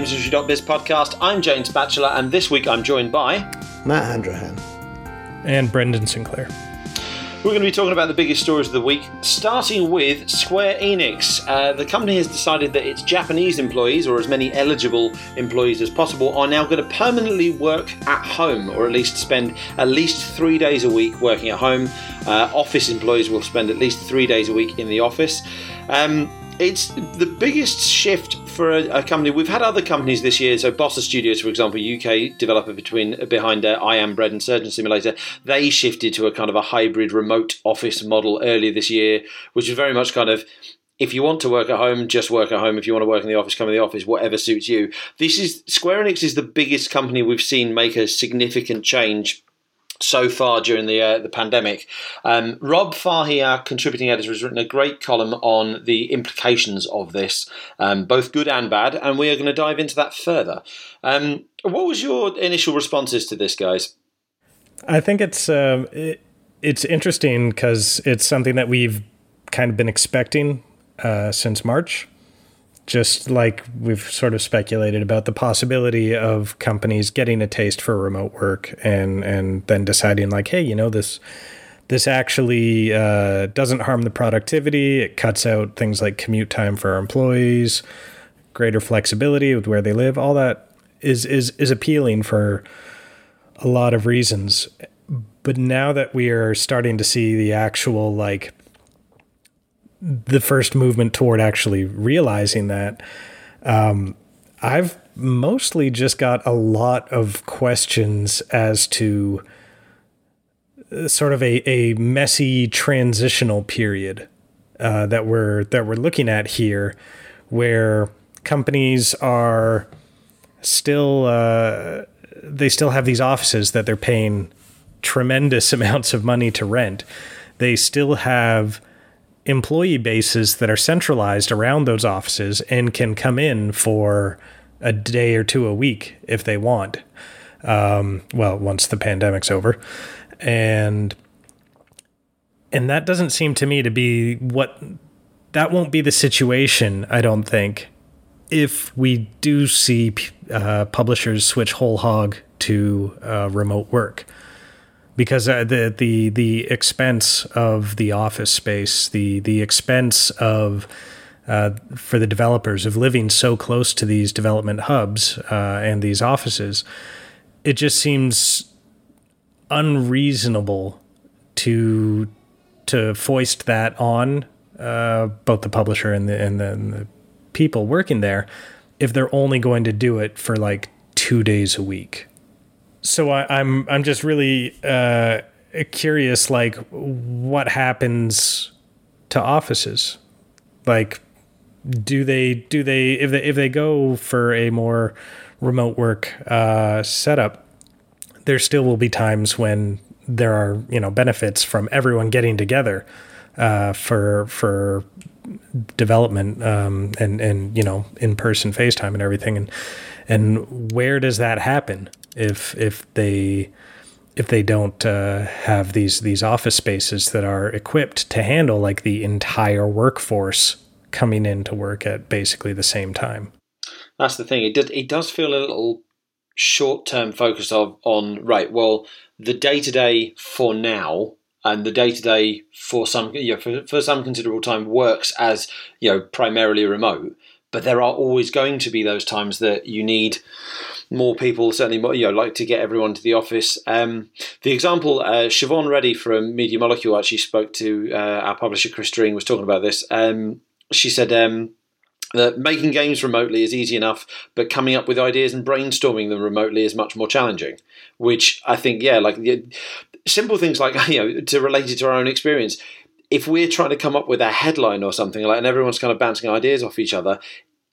listening GamesIndustry.biz podcast. I'm James Batchelor, and this week I'm joined by Matt Handrahan and Brendan Sinclair. We're going to be talking about the biggest stories of the week, starting with Square Enix. Uh, the company has decided that its Japanese employees, or as many eligible employees as possible, are now going to permanently work at home, or at least spend at least three days a week working at home. Uh, office employees will spend at least three days a week in the office. Um, it's the biggest shift for a, a, company. We've had other companies this year. So Bossa Studios, for example, UK developer between behind uh, I Am Bread and Surgeon Simulator, they shifted to a kind of a hybrid remote office model earlier this year, which is very much kind of if you want to work at home, just work at home. If you want to work in the office, come in the office, whatever suits you. This is Square Enix is the biggest company we've seen make a significant change so far during the uh, the pandemic. Um, Rob Fahey, our contributing editor, has written a great column on the implications of this, um, both good and bad, and we are going to dive into that further. Um, what was your initial responses to this, guys? I think it's uh, it, it's interesting because it's something that we've kind of been expecting uh, since March just like we've sort of speculated about the possibility of companies getting a taste for remote work and and then deciding like hey you know this this actually uh, doesn't harm the productivity. It cuts out things like commute time for our employees greater flexibility with where they live. All that is is is appealing for a lot of reasons. But now that we are starting to see the actual like the first movement toward actually realizing that. Um, I've mostly just got a lot of questions as to uh, sort of a, a messy transitional period uh, that we're that we're looking at here, where companies are still uh, they still have these offices that they're paying tremendous amounts of money to rent. They still have employee bases that are centralized around those offices and can come in for a day or two a week if they want. Um, well, once the pandemic's over, and and that doesn't seem to me to be what that won't be the situation. I don't think if we do see uh, publishers switch whole hog to uh, remote work because uh, the the the expense of the office space, the the expense of uh, for the developers of living so close to these development hubs uh, and these offices, it just seems unreasonable to to foist that on uh, both the publisher and the, and the and the people working there if they're only going to do it for like two days a week so I, am I'm, I'm just really uh, curious, like what happens to offices, like do they do they if they if they go for a more remote work uh, setup, there still will be times when there are you know benefits from everyone getting together uh, for for development um, and and you know in person FaceTime and everything and and where does that happen? If if they if they don't uh, have these these office spaces that are equipped to handle like the entire workforce coming in to work at basically the same time. That's the thing. It does it does feel a little short term focus of on right. Well, the day to day for now and the day to day for some you know, for, for some considerable time works as you know primarily remote. But there are always going to be those times that you need more people, certainly more, you know, like to get everyone to the office. Um, the example, uh, Siobhan Reddy from Media Molecule actually spoke to uh, our publisher Chris Dring, was talking about this. Um, she said um, that making games remotely is easy enough, but coming up with ideas and brainstorming them remotely is much more challenging. Which I think, yeah, like simple things like you know, to relate it to our own experience. If we're trying to come up with a headline or something like, and everyone's kind of bouncing ideas off each other,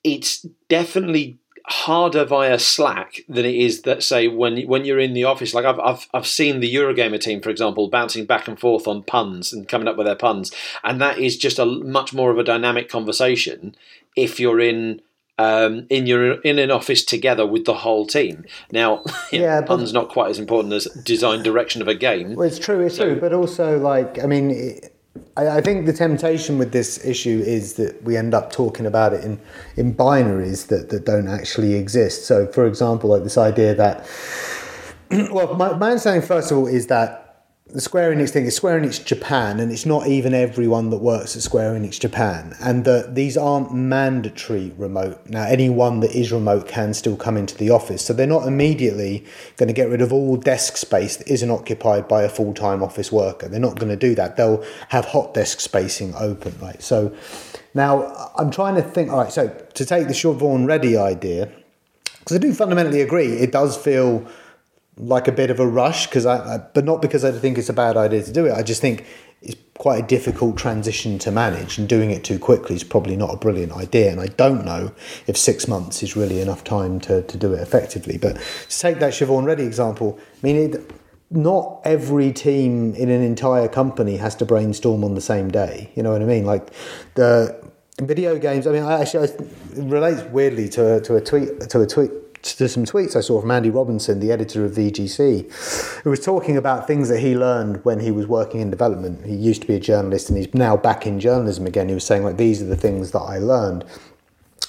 it's definitely harder via Slack than it is that say when when you're in the office. Like I've I've I've seen the Eurogamer team, for example, bouncing back and forth on puns and coming up with their puns, and that is just a much more of a dynamic conversation if you're in. Um, in your in an office together with the whole team. Now, yeah, puns not quite as important as design direction of a game. Well, it's true, it's so, true, but also like I mean, I, I think the temptation with this issue is that we end up talking about it in, in binaries that, that don't actually exist. So, for example, like this idea that, well, my, my understanding, first of all, is that the Square Enix thing is Square Enix Japan, and it's not even everyone that works at Square Enix Japan, and that these aren't mandatory remote. Now, anyone that is remote can still come into the office, so they're not immediately going to get rid of all desk space that isn't occupied by a full time office worker. They're not going to do that. They'll have hot desk spacing open, right? So now I'm trying to think. All right, so to take the Siobhan Reddy idea, because I do fundamentally agree, it does feel like a bit of a rush because I, I, but not because I think it's a bad idea to do it. I just think it's quite a difficult transition to manage, and doing it too quickly is probably not a brilliant idea. And I don't know if six months is really enough time to, to do it effectively. But to take that Siobhan Reddy example, I mean, it, not every team in an entire company has to brainstorm on the same day. You know what I mean? Like the video games. I mean, I actually it relates weirdly to to a tweet to a tweet to some tweets I saw from Andy Robinson, the editor of VGC, who was talking about things that he learned when he was working in development. He used to be a journalist and he's now back in journalism again. He was saying, like, these are the things that I learned.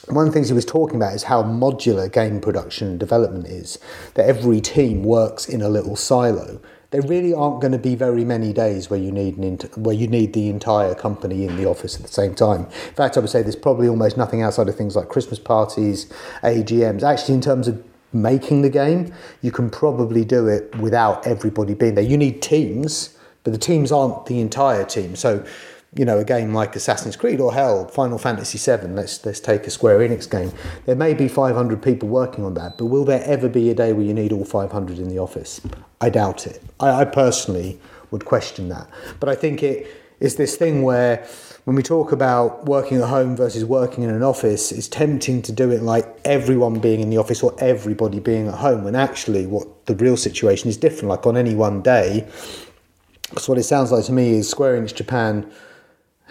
One of the things he was talking about is how modular game production and development is, that every team works in a little silo there really aren't going to be very many days where you need an int- where you need the entire company in the office at the same time. In fact, I would say there's probably almost nothing outside of things like Christmas parties, AGMs. Actually, in terms of making the game, you can probably do it without everybody being there. You need teams, but the teams aren't the entire team. So you know, a game like Assassin's Creed or hell, Final Fantasy VII, let's, let's take a Square Enix game. There may be 500 people working on that, but will there ever be a day where you need all 500 in the office? I doubt it. I, I personally would question that. But I think it is this thing where when we talk about working at home versus working in an office, it's tempting to do it like everyone being in the office or everybody being at home, when actually what the real situation is different. Like on any one day, because what it sounds like to me is Square Enix Japan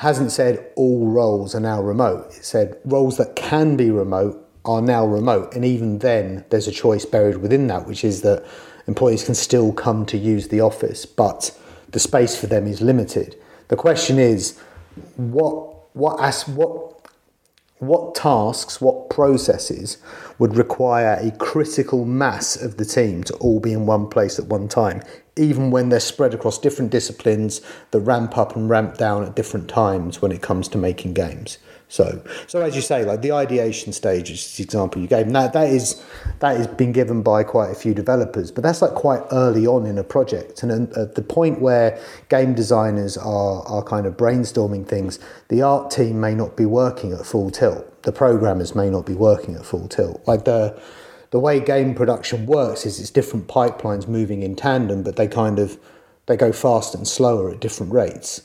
hasn't said all roles are now remote. It said roles that can be remote are now remote. And even then, there's a choice buried within that, which is that employees can still come to use the office, but the space for them is limited. The question is, what what as what what tasks, what processes would require a critical mass of the team to all be in one place at one time, even when they're spread across different disciplines that ramp up and ramp down at different times when it comes to making games. So, so as you say, like the ideation stage is the example you gave, and that, that is that has been given by quite a few developers, but that's like quite early on in a project, and at uh, the point where game designers are are kind of brainstorming things, the art team may not be working at full tilt, the programmers may not be working at full tilt, like the the way game production works is it's different pipelines moving in tandem, but they kind of they go faster and slower at different rates.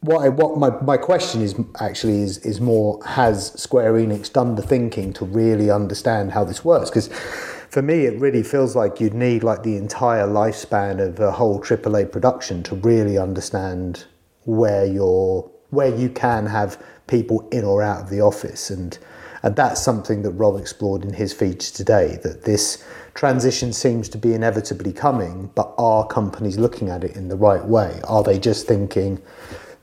What I, what my, my question is actually is is more has Square Enix done the thinking to really understand how this works? Because for me it really feels like you'd need like the entire lifespan of a whole AAA production to really understand where you're where you can have people in or out of the office. And and that's something that Rob explored in his feature today that this transition seems to be inevitably coming but are companies looking at it in the right way are they just thinking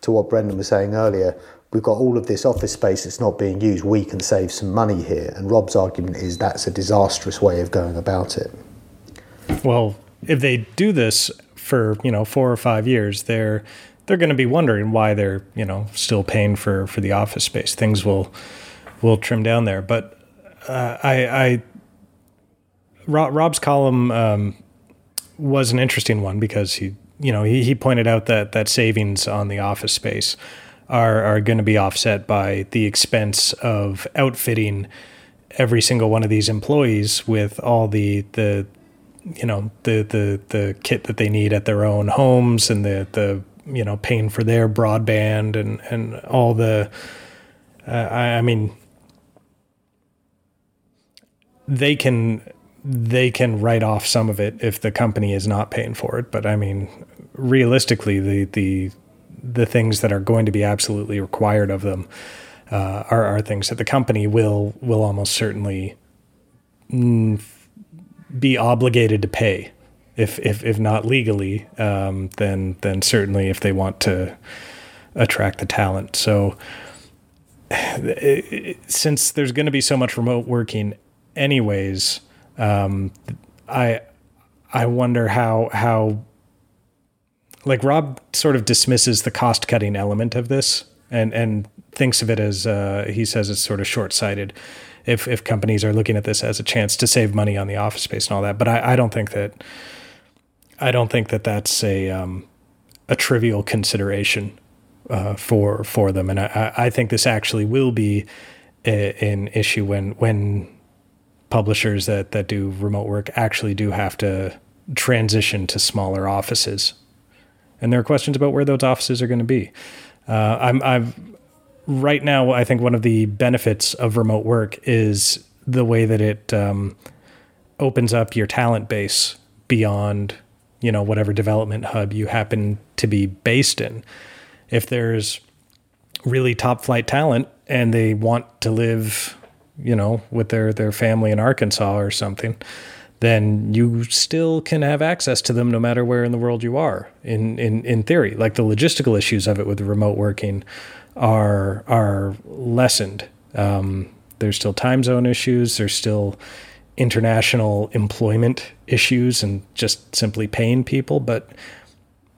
to what Brendan was saying earlier, we've got all of this office space that's not being used. We can save some money here. And Rob's argument is that's a disastrous way of going about it. Well, if they do this for you know four or five years, they're they're going to be wondering why they're you know still paying for for the office space. Things will will trim down there, but uh, I, I Rob's column um, was an interesting one because he you know, he, he pointed out that that savings on the office space are are going to be offset by the expense of outfitting every single one of these employees with all the the you know the the the kit that they need at their own homes and the the you know paying for their broadband and and all the uh, I, I mean they can they can write off some of it if the company is not paying for it. But I mean, realistically, the the the things that are going to be absolutely required of them uh, are, are things that the company will will almost certainly be obligated to pay, if if if not legally, um, then then certainly if they want to attract the talent. So since there's going to be so much remote working anyways, um, I I wonder how how like Rob sort of dismisses the cost cutting element of this and and thinks of it as uh, he says it's sort of short sighted if if companies are looking at this as a chance to save money on the office space and all that. But I, I don't think that I don't think that that's a um, a trivial consideration uh, for for them, and I, I think this actually will be an issue when when publishers that that do remote work actually do have to transition to smaller offices, and there are questions about where those offices are going to be. Uh, I'm I've right now I think one of the benefits of remote work is the way that it um, opens up your talent base beyond you know whatever development hub you happen to be based in if there's really top flight talent and they want to live, you know, with their their family in Arkansas or something, then you still can have access to them no matter where in the world you are. In in in theory, like the logistical issues of it with remote working are are lessened. Um, there's still time zone issues. There's still international employment issues and just simply paying people, but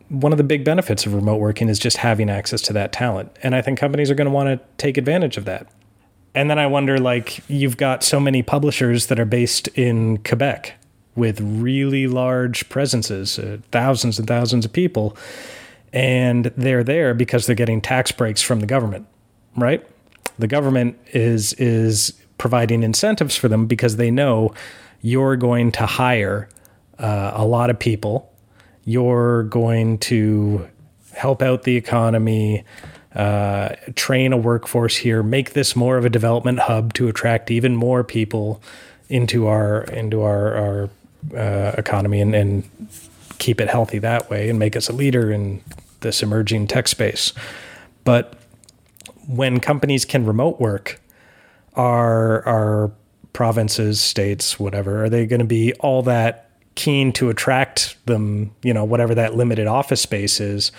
one of the big benefits of remote working is just having access to that talent. And I think companies are going to want to take advantage of that. And then I wonder like, you've got so many publishers that are based in Quebec with really large presences, uh, thousands and thousands of people. And they're there because they're getting tax breaks from the government, right? The government is is providing incentives for them because they know you're going to hire uh, a lot of people you're going to help out the economy, uh, train a workforce here, make this more of a development hub to attract even more people into our into our our uh, economy and, and keep it healthy that way and make us a leader in this emerging tech space. But when companies can remote work, are our provinces, states, whatever, are they going to be all that keen to attract them, you know, whatever that limited office space is,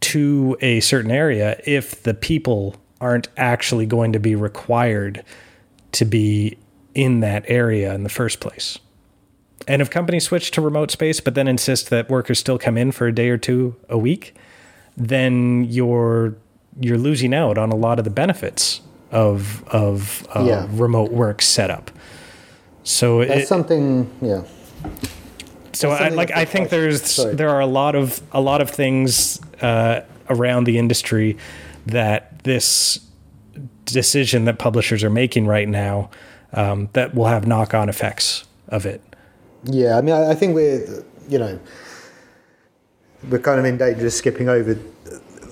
to a certain area if the people aren't actually going to be required to be in that area in the first place. And if companies switch to remote space but then insist that workers still come in for a day or two a week, then you're you're losing out on a lot of the benefits of of uh, yeah. remote work setup. So that's it, something, yeah so I, like I think there's Sorry. there are a lot of a lot of things uh, around the industry that this decision that publishers are making right now um, that will have knock on effects of it. Yeah, I mean, I, I think we're you know we're kind of in danger of skipping over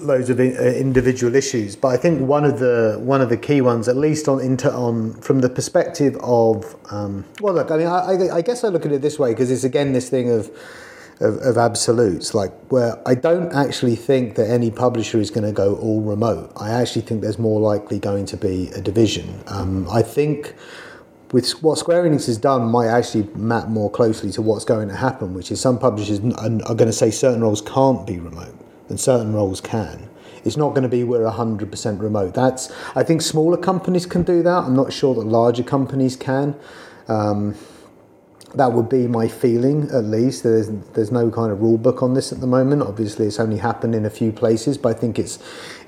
loads of uh, individual issues, but I think one of the one of the key ones, at least on into on from the perspective of um, well, look, I mean, I, I guess I look at it this way because it's again this thing of, of. Of, absolutes, like where I don't actually think that any publisher is going to go all remote. I actually think there's more likely going to be a division. Um, I think with what Square Enix has done might actually map more closely to what's going to happen, which is some publishers are, going to say certain roles can't be remote and certain roles can. It's not going to be we're 100% remote. That's I think smaller companies can do that. I'm not sure that larger companies can. Um, that would be my feeling, at least. There's there's no kind of rule book on this at the moment. Obviously, it's only happened in a few places, but I think it's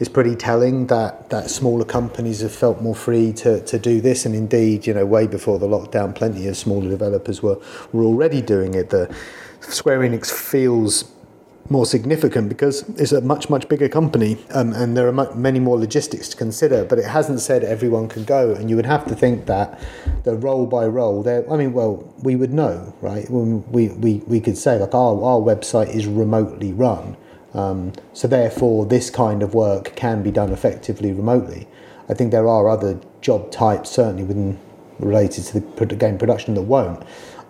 it's pretty telling that that smaller companies have felt more free to, to do this. And indeed, you know, way before the lockdown, plenty of smaller developers were were already doing it. The Square Enix feels more significant because it's a much much bigger company um, and there are many more logistics to consider but it hasn't said everyone can go and you would have to think that the role by role there i mean well we would know right? We, we, we could say like our, our website is remotely run um, so therefore this kind of work can be done effectively remotely. I think there are other job types certainly within related to the game production that won't.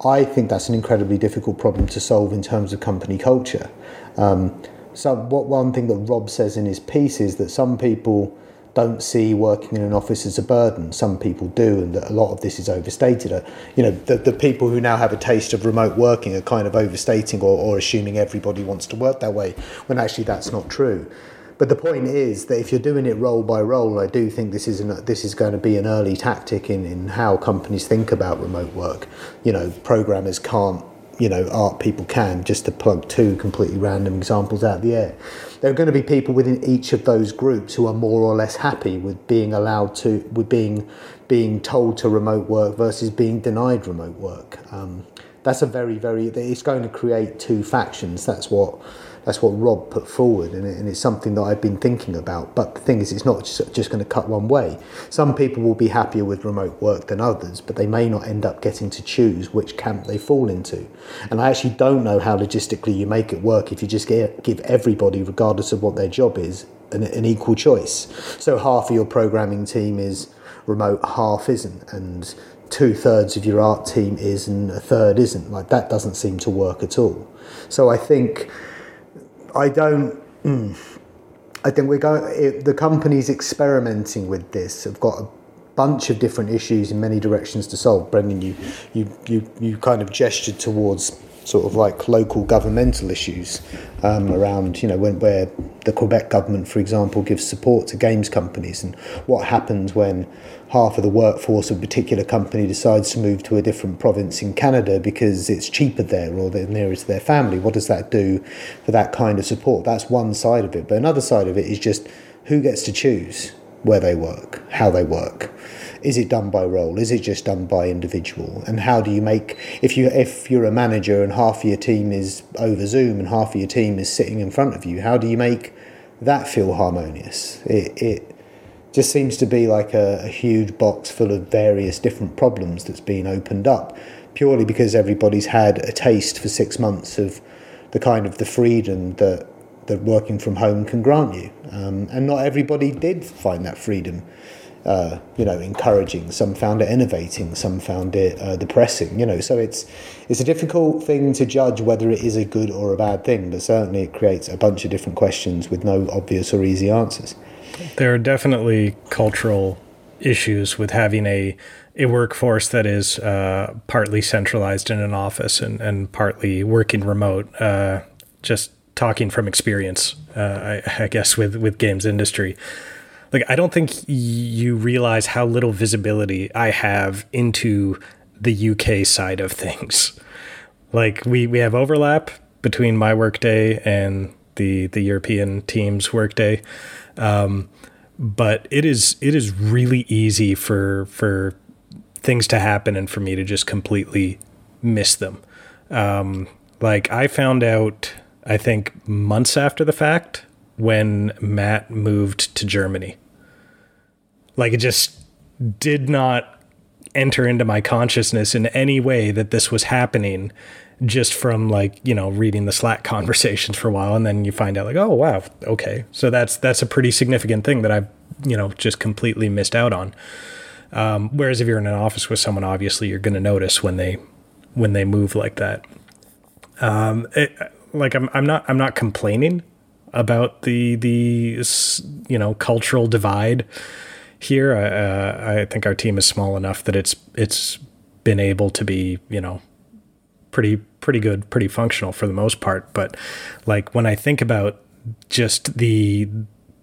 I think that's an incredibly difficult problem to solve in terms of company culture. Um, so, what one thing that Rob says in his piece is that some people don't see working in an office as a burden. Some people do, and that a lot of this is overstated. Uh, you know, the, the people who now have a taste of remote working are kind of overstating or, or assuming everybody wants to work that way, when actually that's not true. but the point is that if you're doing it role by role, I do think this is an, this is going to be an early tactic in, in how companies think about remote work. You know, programmers can't, you know, art people can. Just to plug two completely random examples out of the air, there are going to be people within each of those groups who are more or less happy with being allowed to, with being being told to remote work versus being denied remote work. Um, that's a very very. It's going to create two factions. That's what that's what Rob put forward, and, it, and, it's something that I've been thinking about. But the thing is, it's not just, just going to cut one way. Some people will be happier with remote work than others, but they may not end up getting to choose which camp they fall into. And I actually don't know how logistically you make it work if you just get, give everybody, regardless of what their job is, an, an equal choice. So half of your programming team is remote, half isn't, and two thirds of your art team is and a third isn't. Like that doesn't seem to work at all. So I think I don't. Mm, I think we're going. The company's experimenting with this have got a bunch of different issues in many directions to solve. Brendan, you you you you kind of gestured towards sort of like local governmental issues um, around, you know, when, where the Quebec government, for example, gives support to games companies and what happens when half of the workforce of a particular company decides to move to a different province in Canada because it's cheaper there or they're nearer to their family. What does that do for that kind of support? That's one side of it. But another side of it is just who gets to choose where they work, how they work is it done by role? Is it just done by individual? And how do you make if you if you're a manager and half of your team is over Zoom and half of your team is sitting in front of you? How do you make that feel harmonious? It it just seems to be like a, a huge box full of various different problems that's been opened up purely because everybody's had a taste for six months of the kind of the freedom that that working from home can grant you. Um, and not everybody did find that freedom uh, you know, encouraging. Some found it innovating. Some found it uh, depressing. You know, so it's it's a difficult thing to judge whether it is a good or a bad thing. But certainly, it creates a bunch of different questions with no obvious or easy answers. There are definitely cultural issues with having a a workforce that is uh, partly centralized in an office and, and partly working remote. Uh, just talking from experience, uh, I, I guess, with with games industry like I don't think you realize how little visibility I have into the UK side of things. Like we we have overlap between my workday and the the European team's workday. Um, but it is it is really easy for for things to happen and for me to just completely miss them. Um, like I found out I think months after the fact when Matt moved to Germany. Like it just did not enter into my consciousness in any way that this was happening just from like you know reading the slack conversations for a while and then you find out like oh wow okay. So that's that's a pretty significant thing that i've you know just completely missed out on. Um, whereas if you're in an office with someone obviously you're going to notice when they when they move like that. Um, it, like I'm, I'm not i'm not complaining about the the you know cultural divide here. Uh, I think our team is small enough that it's it's been able to be you know pretty pretty good, pretty functional for the most part. But like when I think about just the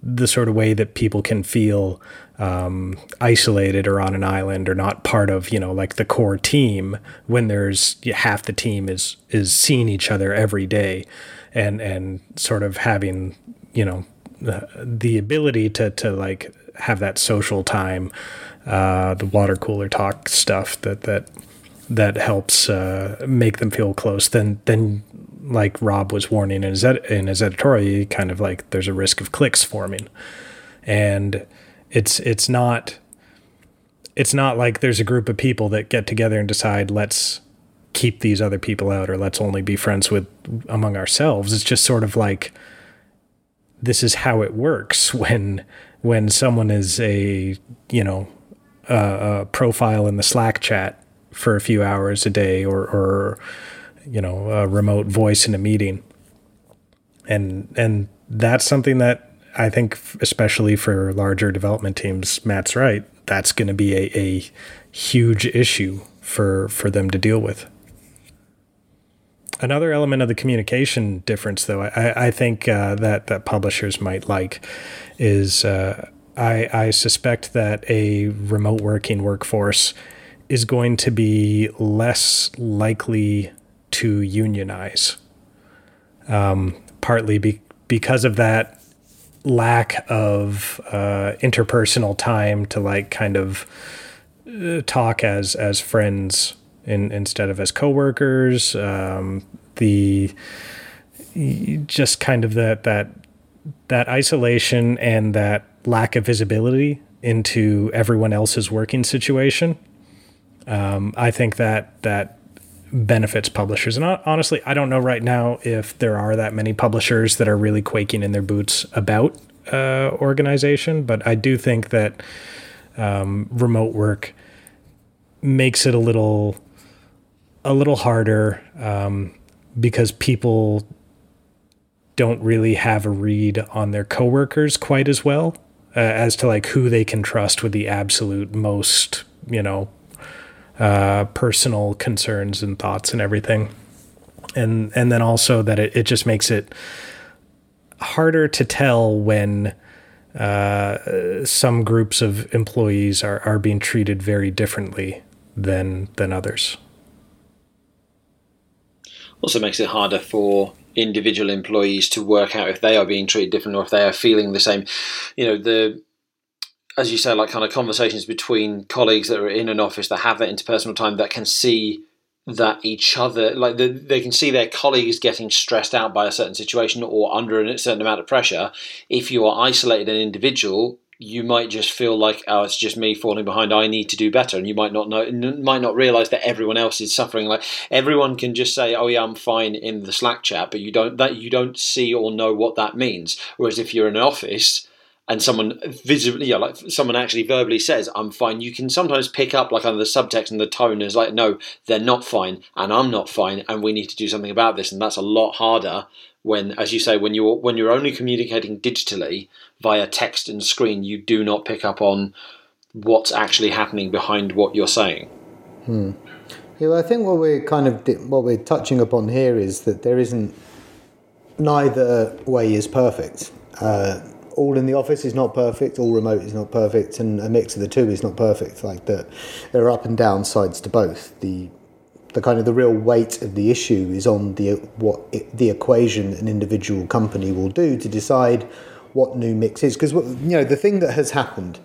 the sort of way that people can feel um, isolated or on an island or not part of you know like the core team when there's half the team is is seeing each other every day and and sort of having you know the, the ability to to like have that social time, uh, the water cooler talk stuff that that that helps uh, make them feel close. Then then like Rob was warning in his ed- in his editorial, kind of like there's a risk of cliques forming, and it's it's not it's not like there's a group of people that get together and decide let's keep these other people out or let's only be friends with among ourselves. It's just sort of like this is how it works when when someone is a you know a, a profile in the Slack chat for a few hours a day, or or you know a remote voice in a meeting, and and that's something that I think, especially for larger development teams, Matt's right. That's going to be a, a huge issue for for them to deal with. Another element of the communication difference, though, I, I think uh, that that publishers might like is uh, I, I suspect that a remote working workforce is going to be less likely to unionize, um, partly be, because of that lack of uh, interpersonal time to like kind of uh, talk as as friends in, instead of as coworkers. Um, the just kind of that that that isolation and that lack of visibility into everyone else's working situation. Um, I think that that benefits publishers. And honestly, I don't know right now if there are that many publishers that are really quaking in their boots about uh, organization, but I do think that um, remote work makes it a little a little harder um, because people don't really have a read on their coworkers quite as well uh, as to like who they can trust with the absolute most you know uh, personal concerns and thoughts and everything. And and then also that it, it just makes it harder to tell when uh, some groups of employees are, are being treated very differently than than others also makes it harder for individual employees to work out if they are being treated different or if they are feeling the same. You know, the as you say, like kind of conversations between colleagues that are in an office that have that interpersonal time that can see that each other like the, they can see their colleagues getting stressed out by a certain situation or under a certain amount of pressure if you are isolated an individual you might just feel like, oh, it's just me falling behind. I need to do better, and you might not know, might not realize that everyone else is suffering. Like everyone can just say, "Oh yeah, I'm fine" in the Slack chat, but you don't that you don't see or know what that means. Whereas if you're in an office and someone visibly, yeah, like someone actually verbally says, "I'm fine," you can sometimes pick up like under the subtext and the tone is like, "No, they're not fine, and I'm not fine, and we need to do something about this," and that's a lot harder when, as you say, when you're when you're only communicating digitally via text and screen, you do not pick up on what's actually happening behind what you're saying. Hmm. Yeah, well, I think what we're kind of what we're touching upon here is that there isn't neither way is perfect. Uh, all in the office is not perfect, all remote is not perfect, and a mix of the two is not perfect. Like that, there are up and down sides to both. The the kind of the real weight of the issue is on the what it, the equation an individual company will do to decide what new mix is because you know the thing that has happened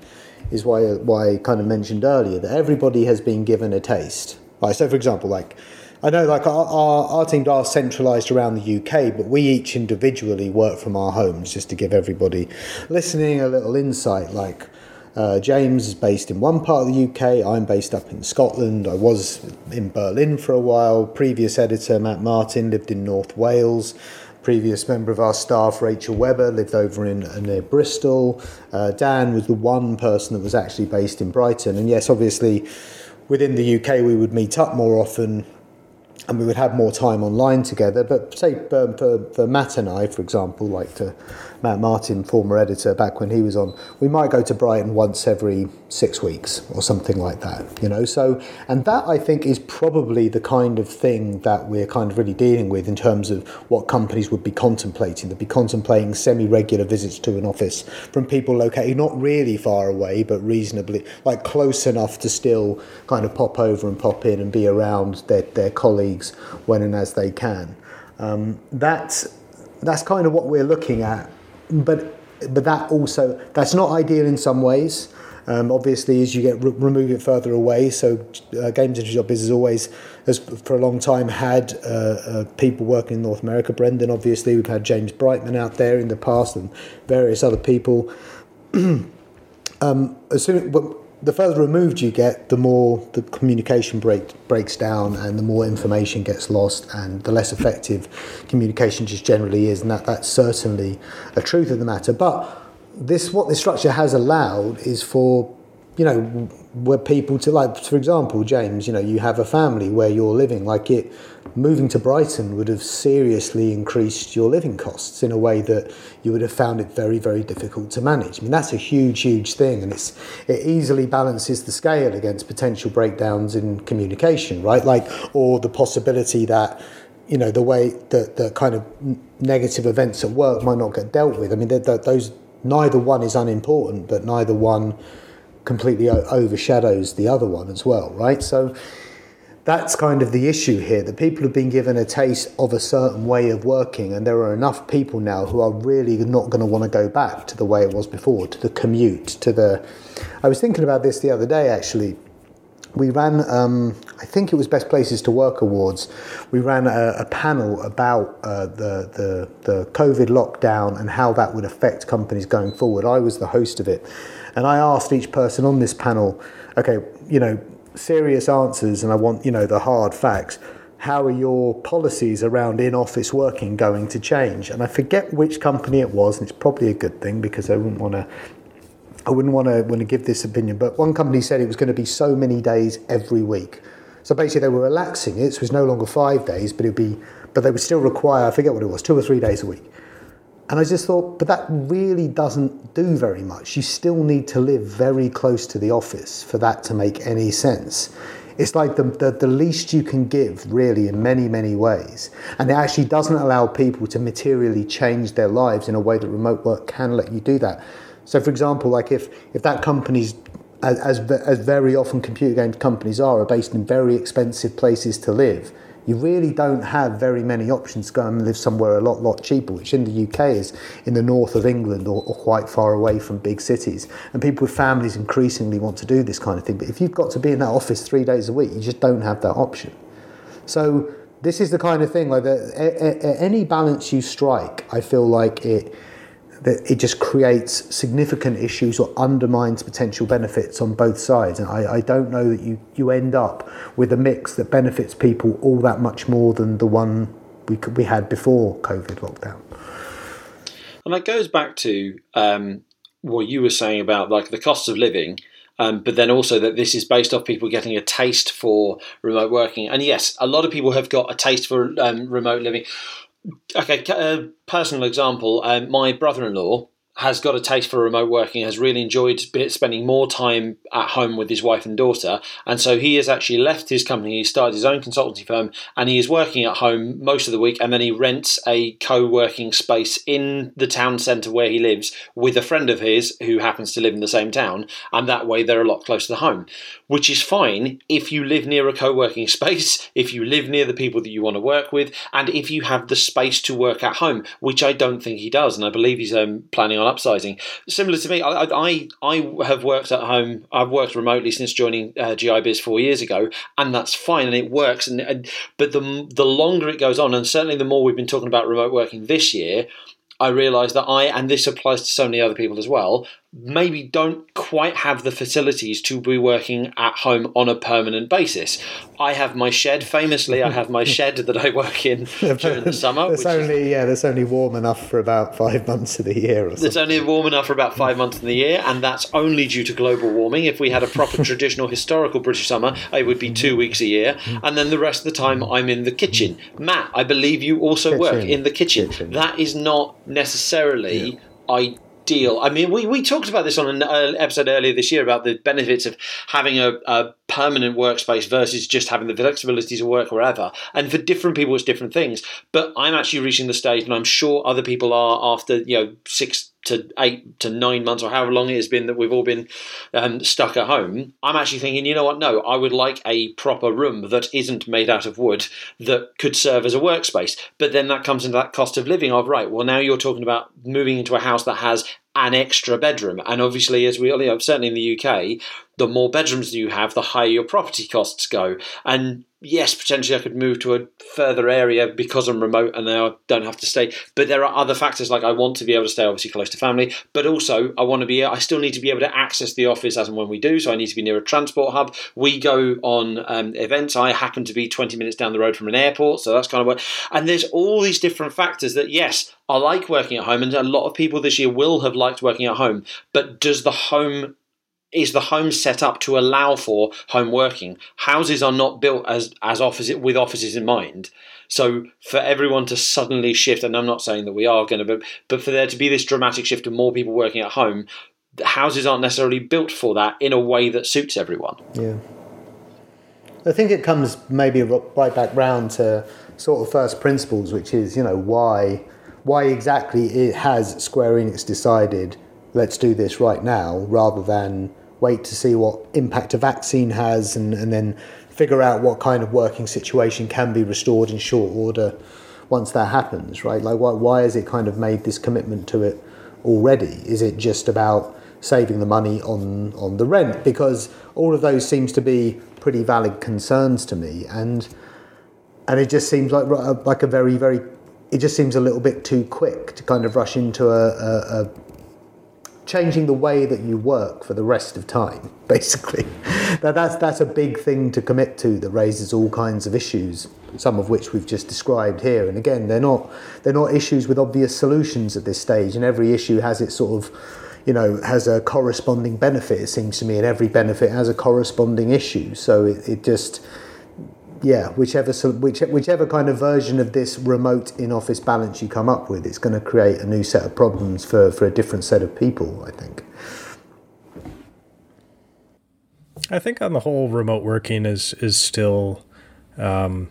is why why I kind of mentioned earlier that everybody has been given a taste. Right, so for example, like I know like our, our, our teams are centralised around the UK, but we each individually work from our homes just to give everybody listening a little insight. Like uh, James is based in one part of the UK. I'm based up in Scotland. I was in Berlin for a while. Previous editor Matt Martin lived in North Wales. Previous member of our staff, Rachel Weber, lived over in uh, near Bristol. Uh, Dan was the one person that was actually based in Brighton. And yes, obviously, within the UK, we would meet up more often and we would have more time online together. But say for, for Matt and I, for example, like to Matt Martin, former editor, back when he was on, we might go to Brighton once every six weeks or something like that, you know. So, and that I think is probably the kind of thing that we're kind of really dealing with in terms of what companies would be contemplating. They'd be contemplating semi regular visits to an office from people located not really far away, but reasonably, like close enough to still kind of pop over and pop in and be around their, their colleagues when and as they can. Um, that's, that's kind of what we're looking at but but that also that's not ideal in some ways. Um, obviously, as you get re- remove it further away, so uh, Games Industry Job has always, has for a long time had uh, uh, people working in North America. Brendan, obviously, we've had James Brightman out there in the past, and various other people. um, as soon, the further removed you get, the more the communication break, breaks down and the more information gets lost and the less effective communication just generally is. And that, that's certainly a truth of the matter. But this, what this structure has allowed is for you know, where people to like, for example, James, you know, you have a family where you're living, like it, moving to Brighton would have seriously increased your living costs in a way that you would have found it very, very difficult to manage. I mean, that's a huge, huge thing, and it's it easily balances the scale against potential breakdowns in communication, right? Like, or the possibility that you know the way that the kind of negative events at work might not get dealt with. I mean, those neither one is unimportant, but neither one completely overshadows the other one as well, right? So that's kind of the issue here that people have been given a taste of a certain way of working, and there are enough people now who are really not going to want to go back to the way it was before, to the commute, to the. I was thinking about this the other day actually we ran, um, I think it was Best Places to Work Awards. We ran a, a panel about uh, the, the, the COVID lockdown and how that would affect companies going forward. I was the host of it. And I asked each person on this panel, okay, you know, serious answers, and I want, you know, the hard facts. How are your policies around in office working going to change? And I forget which company it was, and it's probably a good thing because I wouldn't want to I wouldn't want to want to give this opinion, but one company said it was going to be so many days every week. So basically, they were relaxing it. So it was no longer five days, but it'd be, but they would still require, I forget what it was, two or three days a week. And I just thought, but that really doesn't do very much. You still need to live very close to the office for that to make any sense. It's like the, the, the, least you can give, really, in many, many ways. And it actually doesn't allow people to materially change their lives in a way that remote work can let you do that. So, for example, like if if that company's as, as, very often computer games companies are, are based in very expensive places to live, you really don't have very many options to go and live somewhere a lot, lot cheaper, which in the UK is in the north of England or, or, quite far away from big cities. And people with families increasingly want to do this kind of thing. But if you've got to be in that office three days a week, you just don't have that option. So this is the kind of thing like the, any balance you strike, I feel like it that it just creates significant issues or undermines potential benefits on both sides. And I, I, don't know that you, you end up with a mix that benefits people all that much more than the one we, could, we had before COVID lockdown. And that goes back to um, what you were saying about like the costs of living. Um, but then also that this is based off people getting a taste for remote working. And yes, a lot of people have got a taste for um, remote living. Okay, a personal example. Um, my brother-in-law has got a taste for remote working, has really enjoyed spending more time at home with his wife and daughter. And so he has actually left his company, he started his own consultancy firm, and he is working at home most of the week. And then he rents a co working space in the town centre where he lives with a friend of his who happens to live in the same town. And that way they're a lot closer to home, which is fine if you live near a co working space, if you live near the people that you want to work with, and if you have the space to work at home, which I don't think he does. And I believe he's um, planning on upsizing. Similar to me, I, I, I have worked at home. I've worked remotely since joining uh, GI Biz four years ago, and that's fine and it works. And, and but the the longer it goes on, and certainly the more we've been talking about remote working this year, I realise that I, and this applies to so many other people as well, maybe don't quite have the facilities to be working at home on a permanent basis. I have my shed. Famously, I have my shed that I work in during the summer. It's only is, yeah, that's only warm enough for about five months of the year. It's only warm enough for about five months of the year, and that's only due to global warming. If we had a proper traditional historical British summer, it would be two mm-hmm. weeks a year, mm-hmm. and then the rest of the time mm-hmm. I'm in the kitchen. Matt, I believe you also kitchen. work in the kitchen. kitchen. That is not necessarily. Yeah. I deal. I mean, we, we talked about this on an uh, episode earlier this year about the benefits of having a, a, permanent workspace versus just having the flexibility to work wherever. And for different people, it's different things. But I'm actually reaching the stage, and I'm sure other people are after you know six to eight to nine months or however long it has been that we've all been um, stuck at home, I'm actually thinking, you know what? No, I would like a proper room that isn't made out of wood that could serve as a workspace. But then that comes into that cost of living of, right, well, now you're talking about moving into a house that has an extra bedroom. And obviously, as we, you know, certainly in the UK, the more bedrooms you have, the higher your property costs go. And yes, potentially I could move to a further area because I'm remote and I don't have to stay. But there are other factors like I want to be able to stay obviously close to family, but also I want to be, I still need to be able to access the office as and when we do. So I need to be near a transport hub. We go on um, events. I happen to be 20 minutes down the road from an airport. So that's kind of what, and there's all these different factors that, yes, I like working at home, and a lot of people this year will have liked working at home. But does the home is the home set up to allow for home working? Houses are not built as as office with offices in mind. So for everyone to suddenly shift, and I'm not saying that we are going to, but but for there to be this dramatic shift of more people working at home, houses aren't necessarily built for that in a way that suits everyone. Yeah. I think it comes maybe right back round to sort of first principles, which is you know why why exactly it has Square Enix decided let's do this right now rather than wait to see what impact a vaccine has and, and then figure out what kind of working situation can be restored in short order once that happens, right? Like, why, why has it kind of made this commitment to it already? Is it just about saving the money on, on the rent? Because all of those seems to be pretty valid concerns to me, and and it just seems like like a very very it just seems a little bit too quick to kind of rush into a, a, a changing the way that you work for the rest of time basically. That that's that's a big thing to commit to that raises all kinds of issues some of which we've just described here. And again they're not they're not issues with obvious solutions at this stage and every issue has its sort of you know has a corresponding benefit it seems to me and every benefit has a corresponding issue. So it, it just yeah, whichever which, whichever kind of version of this remote in-office balance you come up with, it's going to create a new set of problems for, for a different set of people. I think. I think on the whole, remote working is is still um,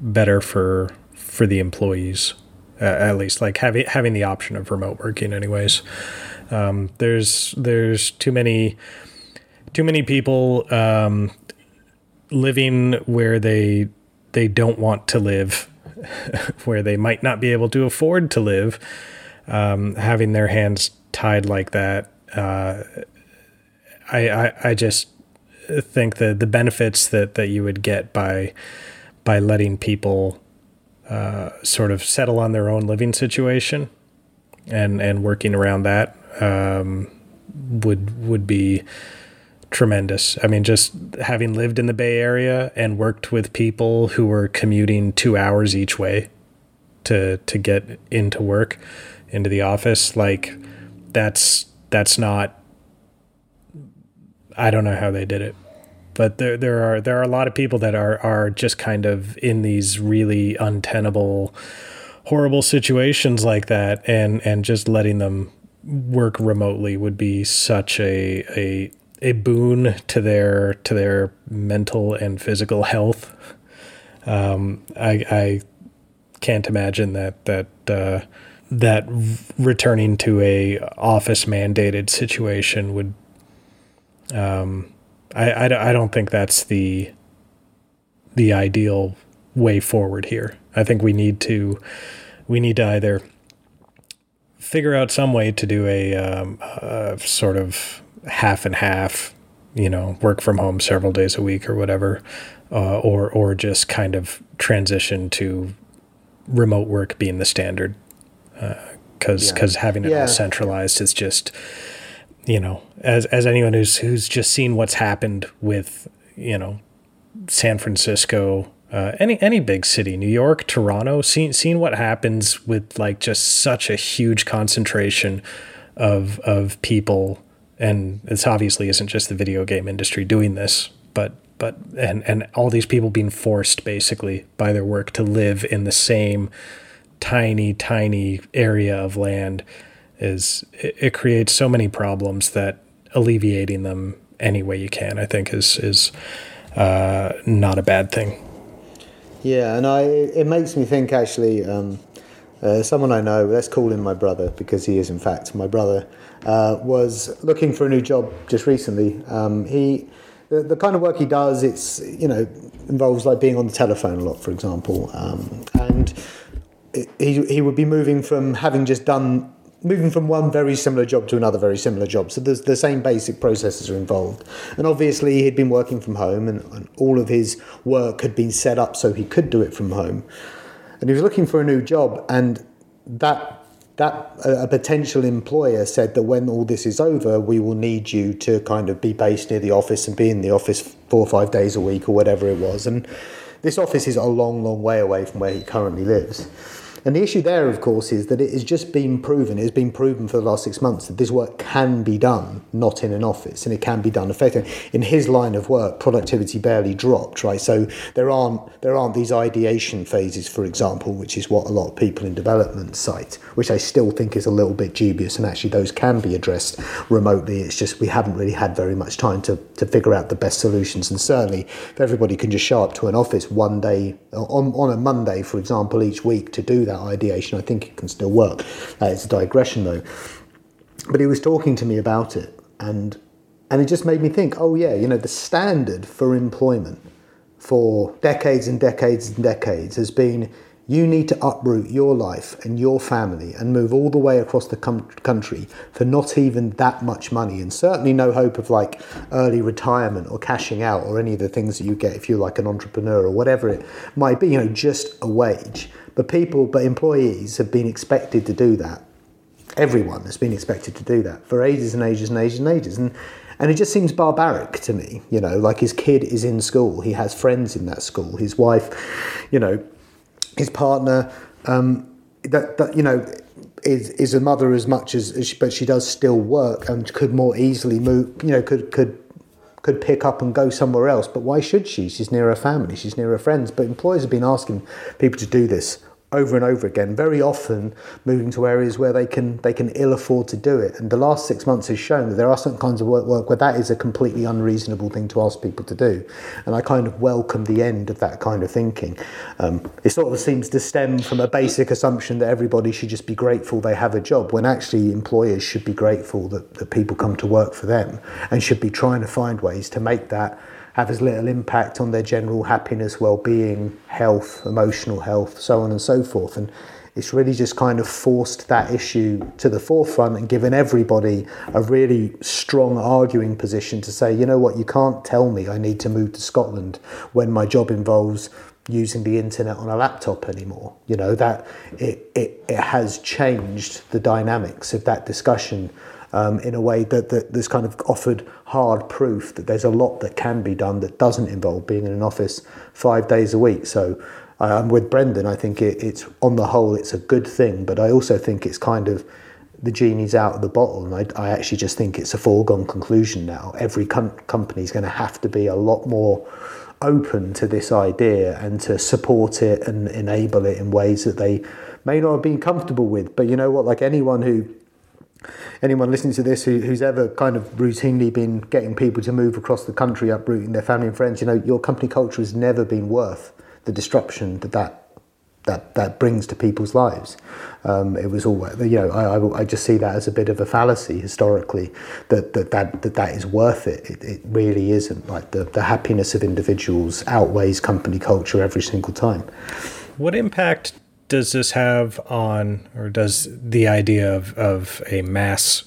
better for for the employees, uh, at least like having having the option of remote working. Anyways, um, there's there's too many too many people um, living where they they don't want to live, where they might not be able to afford to live, um, having their hands tied like that. Uh, I, I I just think that the benefits that that you would get by by letting people uh, sort of settle on their own living situation and and working around that um, would would be tremendous. I mean, just having lived in the Bay Area and worked with people who were commuting two hours each way to to get into work, into the office, like that's that's not. I don't know how they did it, but there there are there are a lot of people that are are just kind of in these really untenable, horrible situations like that, and and just letting them work remotely would be such a a a boon to their to their mental and physical health. Um, I, I can't imagine that that uh, that returning to a office mandated situation would. Um, I, I, I don't think that's the the ideal way forward here. I think we need to we need to either figure out some way to do a, um, a sort of half and half, you know, work from home several days a week or whatever, uh, or or just kind of transition to remote work being the standard, because uh, because yeah. having it yeah. all centralized is just, you know, as as anyone who's who's just seen what's happened with you know, San Francisco. Uh, any any big city, New York, Toronto, seen seen what happens with like just such a huge concentration of of people and this obviously isn't just the video game industry doing this, but but and and all these people being forced basically by their work to live in the same tiny tiny area of land is it, it creates so many problems that alleviating them any way you can I think is is uh, not a bad thing. Yeah, and I it makes me think actually. Um, uh, someone I know, let's call him my brother because he is in fact my brother uh, was looking for a new job just recently. Um, he the, the, kind of work he does, it's you know involves like being on the telephone a lot, for example, um, and he he would be moving from having just done moving from one very similar job to another very similar job. So there's the same basic processes are involved. And obviously he'd been working from home and, and, all of his work had been set up so he could do it from home. And he was looking for a new job and that that a potential employer said that when all this is over, we will need you to kind of be based near the office and be in the office four or five days a week or whatever it was. And this office is a long, long way away from where he currently lives. And the issue there, of course, is that it has just been proven, it has been proven for the last six months that this work can be done not in an office and it can be done effectively. In his line of work, productivity barely dropped, right? So there aren't there aren't these ideation phases, for example, which is what a lot of people in development cite, which I still think is a little bit dubious and actually those can be addressed remotely. It's just we haven't really had very much time to, to figure out the best solutions. And certainly if everybody can just show up to an office one day on, on a Monday, for example, each week to do that ideation, I think it can still work. Uh, it's a digression though. But he was talking to me about it, and and it just made me think, oh yeah, you know, the standard for employment for decades and decades and decades has been you need to uproot your life and your family and move all the way across the com- country for not even that much money and certainly no hope of like early retirement or cashing out or any of the things that you get if you're like an entrepreneur or whatever it might be you know just a wage. But people but employees have been expected to do that. Everyone has been expected to do that for ages and ages and ages and ages. And and it just seems barbaric to me you know like his kid is in school. He has friends in that school. His wife you know his partner, um, that, that you know, is is a mother as much as, as she, but she does still work and could more easily move. You know, could could could pick up and go somewhere else. But why should she? She's near her family. She's near her friends. But employers have been asking people to do this over and over again, very often moving to areas where they can they can ill afford to do it. And the last six months has shown that there are some kinds of work, work where that is a completely unreasonable thing to ask people to do. And I kind of welcome the end of that kind of thinking. Um, it sort of seems to stem from a basic assumption that everybody should just be grateful they have a job, when actually employers should be grateful that, that people come to work for them and should be trying to find ways to make that have as little impact on their general happiness, well-being, health, emotional health, so on and so forth. And it's really just kind of forced that issue to the forefront and given everybody a really strong arguing position to say, you know what, you can't tell me I need to move to Scotland when my job involves using the internet on a laptop anymore. You know, that it, it, it has changed the dynamics of that discussion um, in a way that, that there's kind of offered hard proof that there's a lot that can be done that doesn't involve being in an office five days a week. So uh, I'm with Brendan. I think it, it's on the whole it's a good thing, but I also think it's kind of the genie's out of the bottle, and I, I actually just think it's a foregone conclusion now. Every com- company is going to have to be a lot more open to this idea and to support it and enable it in ways that they may not have been comfortable with. But you know what? Like anyone who anyone listening to this who, who's ever kind of routinely been getting people to move across the country, uprooting their family and friends, you know, your company culture has never been worth the disruption that that that, that brings to people's lives. Um, it was all, you know, I, I, I, just see that as a bit of a fallacy historically, that that, that, that, that is worth it. it. It really isn't. Like the, the happiness of individuals outweighs company culture every single time. What impact does this have on, or does the idea of, of a mass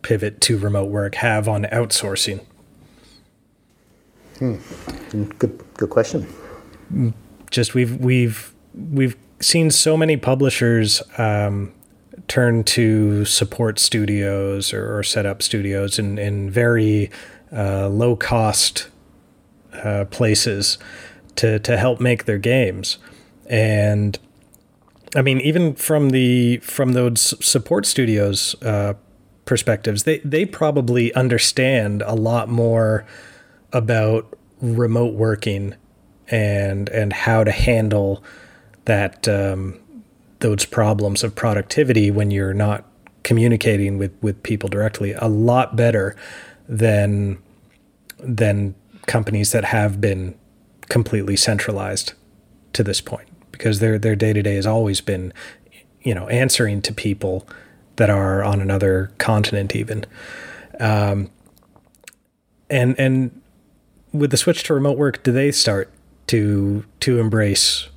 pivot to remote work have on outsourcing? Hmm. Good, good question. Just we've we've we've seen so many publishers um, turn to support studios or, or, set up studios in in very uh, low cost uh, places to to help make their games, and I mean, even from the from those support studios uh, perspectives, they they probably understand a lot more about remote working and and how to handle that um, those problems of productivity when you're not communicating with with people directly a lot better than than companies that have been completely centralized to this point because their their day to day has always been, you know, answering to people that are on another continent even. Um, and and with the switch to remote work, do they start to to embrace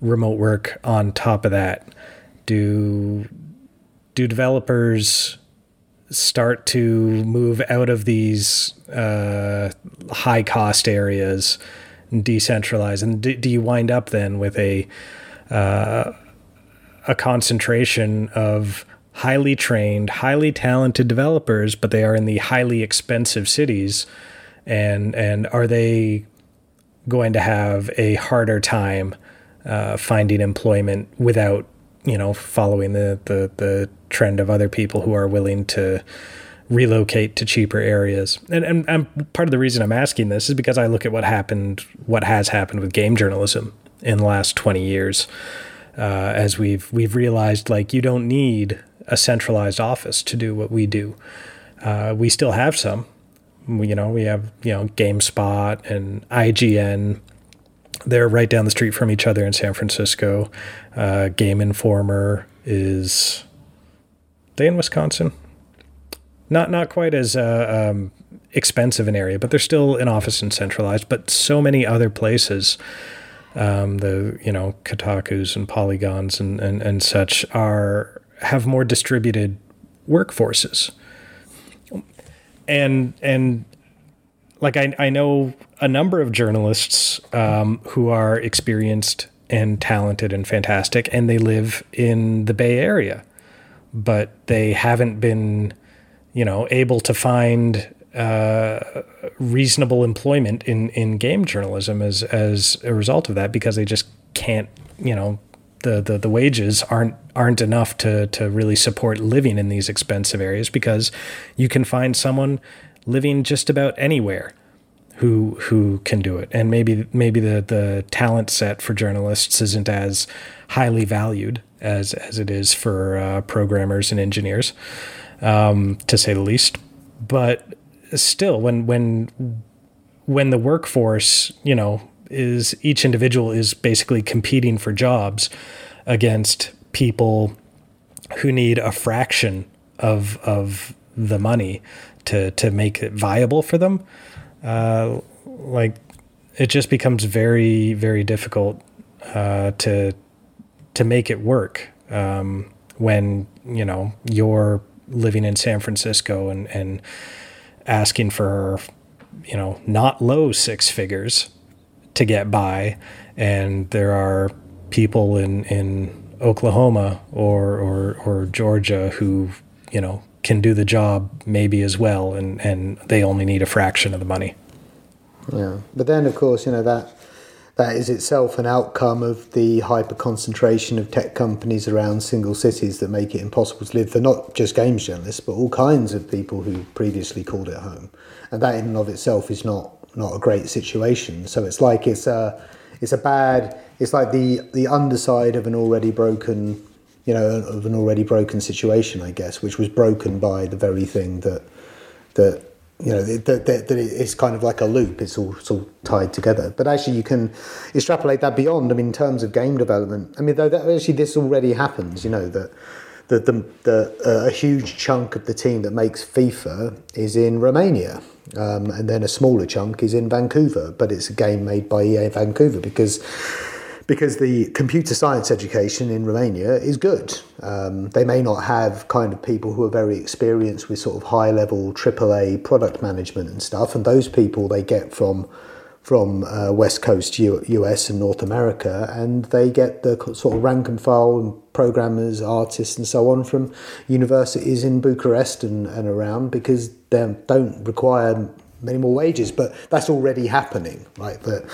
remote work on top of that? Do do developers start to move out of these uh, high cost areas decentralized, and do, do you wind up then with a uh, a concentration of highly trained, highly talented developers, but they are in the highly expensive cities, and and are they going to have a harder time uh, finding employment without you know, following the, the, the trend of other people who are willing to relocate to cheaper areas. And, and, and part of the reason I'm asking this is because I look at what happened, what has happened with game journalism in the last 20 years, uh, as we've we've realized like you don't need a centralized office to do what we do. Uh, we still have some. We, you know, we have you know GameSpot and IGN. They're right down the street from each other in San Francisco. Uh, Game Informer is they in Wisconsin. Not not quite as uh, um, expensive an area, but they're still an office and centralized. But so many other places um, the you know Kotaku's and Polygons and, and, and such are have more distributed workforces. And and like I, I know a number of journalists um, who are experienced and talented and fantastic, and they live in the Bay Area, but they haven't been, you know, able to find uh, reasonable employment in, in game journalism as as a result of that because they just can't you know the, the the wages aren't aren't enough to to really support living in these expensive areas because you can find someone living just about anywhere who who can do it. And maybe maybe the the talent set for journalists isn't as highly valued as as it is for uh, programmers and engineers um, to say the least but still when when when the workforce, you know, is each individual is basically competing for jobs against people who need a fraction of of the money to to make it viable for them. Uh, like it just becomes very very difficult uh, to to make it work um, when you know you're living in San Francisco and and asking for, you know, not low six figures to get by, and there are people in in Oklahoma or or or Georgia who you know can do the job maybe as well, and and they only need a fraction of the money. Yeah, but then of course you know that that is itself an outcome of the hyper concentration of tech companies around single cities that make it impossible to live for not just games journalists but all kinds of people who previously called it home. And that in and of itself is not not a great situation. So it's like it's a it's a bad it's like the the underside of an already broken you know of an already broken situation i guess which was broken by the very thing that that you know that, that, that it's kind of like a loop it's all, it's all tied together but actually you can extrapolate that beyond i mean in terms of game development i mean though that actually this already happens you know that the, the, the uh, a huge chunk of the team that makes FIFA is in Romania, um, and then a smaller chunk is in Vancouver. But it's a game made by EA Vancouver because because the computer science education in Romania is good. Um, they may not have kind of people who are very experienced with sort of high level AAA product management and stuff, and those people they get from from uh, West Coast U- US and North America, and they get the sort of rank and file and programmers, artists, and so on from universities in Bucharest and, and around because they don't require many more wages, but that's already happening, right? That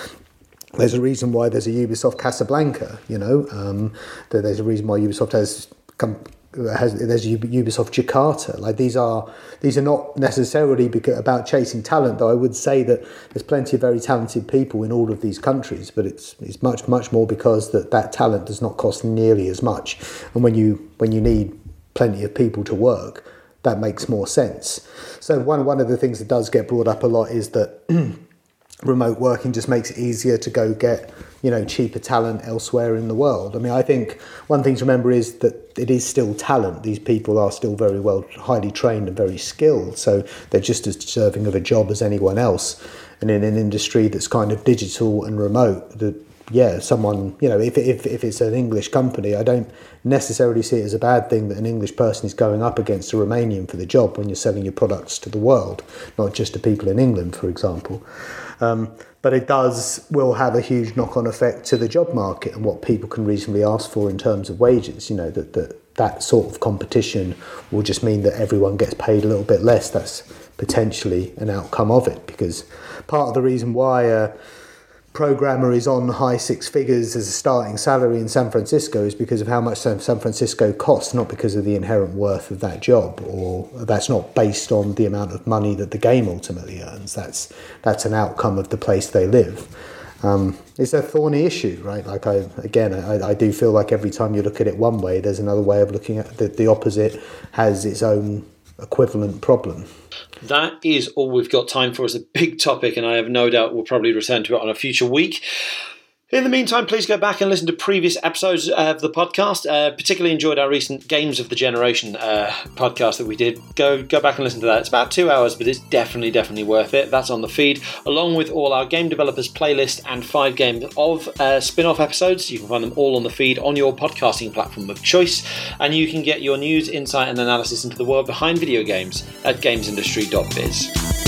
there's a reason why there's a Ubisoft Casablanca, you know, um, there's a reason why Ubisoft has come has there's Ubisoft Jakarta. Like these are these are not necessarily about chasing talent, though I would say that there's plenty of very talented people in all of these countries, but it's it's much much more because that that talent does not cost nearly as much, and when you when you need plenty of people to work, that makes more sense. So one one of the things that does get brought up a lot is that. remote working just makes it easier to go get you know cheaper talent elsewhere in the world. I mean i think one thing to remember is that it is still talent. These people are still very well highly trained and very skilled so they're just as deserving of a job as anyone else. And in an industry that's kind of digital and remote that yeah someone you know if, if, if it's an english company i don't necessarily see it as a bad thing that an english person is going up against a romanian for the job when you're selling your products to the world not just to people in england for example um, but it does will have a huge knock-on effect to the job market and what people can reasonably ask for in terms of wages. You know that that that sort of competition will just mean that everyone gets paid a little bit less. That's potentially an outcome of it because part of the reason why. Uh, programmer is on high six figures as a starting salary in San Francisco is because of how much San Francisco costs, not because of the inherent worth of that job, or that's not based on the amount of money that the game ultimately earns. That's that's an outcome of the place they live. Um, it's a thorny issue, right? Like I again, I, I do feel like every time you look at it one way, there's another way of looking at the, the opposite has its own equivalent problem. That is all we've got time for. It's a big topic, and I have no doubt we'll probably return to it on a future week. In the meantime, please go back and listen to previous episodes of the podcast. Uh, particularly enjoyed our recent Games of the Generation uh, podcast that we did. Go go back and listen to that. It's about two hours, but it's definitely definitely worth it. That's on the feed, along with all our game developers playlist and five games of uh, spin-off episodes. You can find them all on the feed on your podcasting platform of choice, and you can get your news, insight, and analysis into the world behind video games at gamesindustry.biz.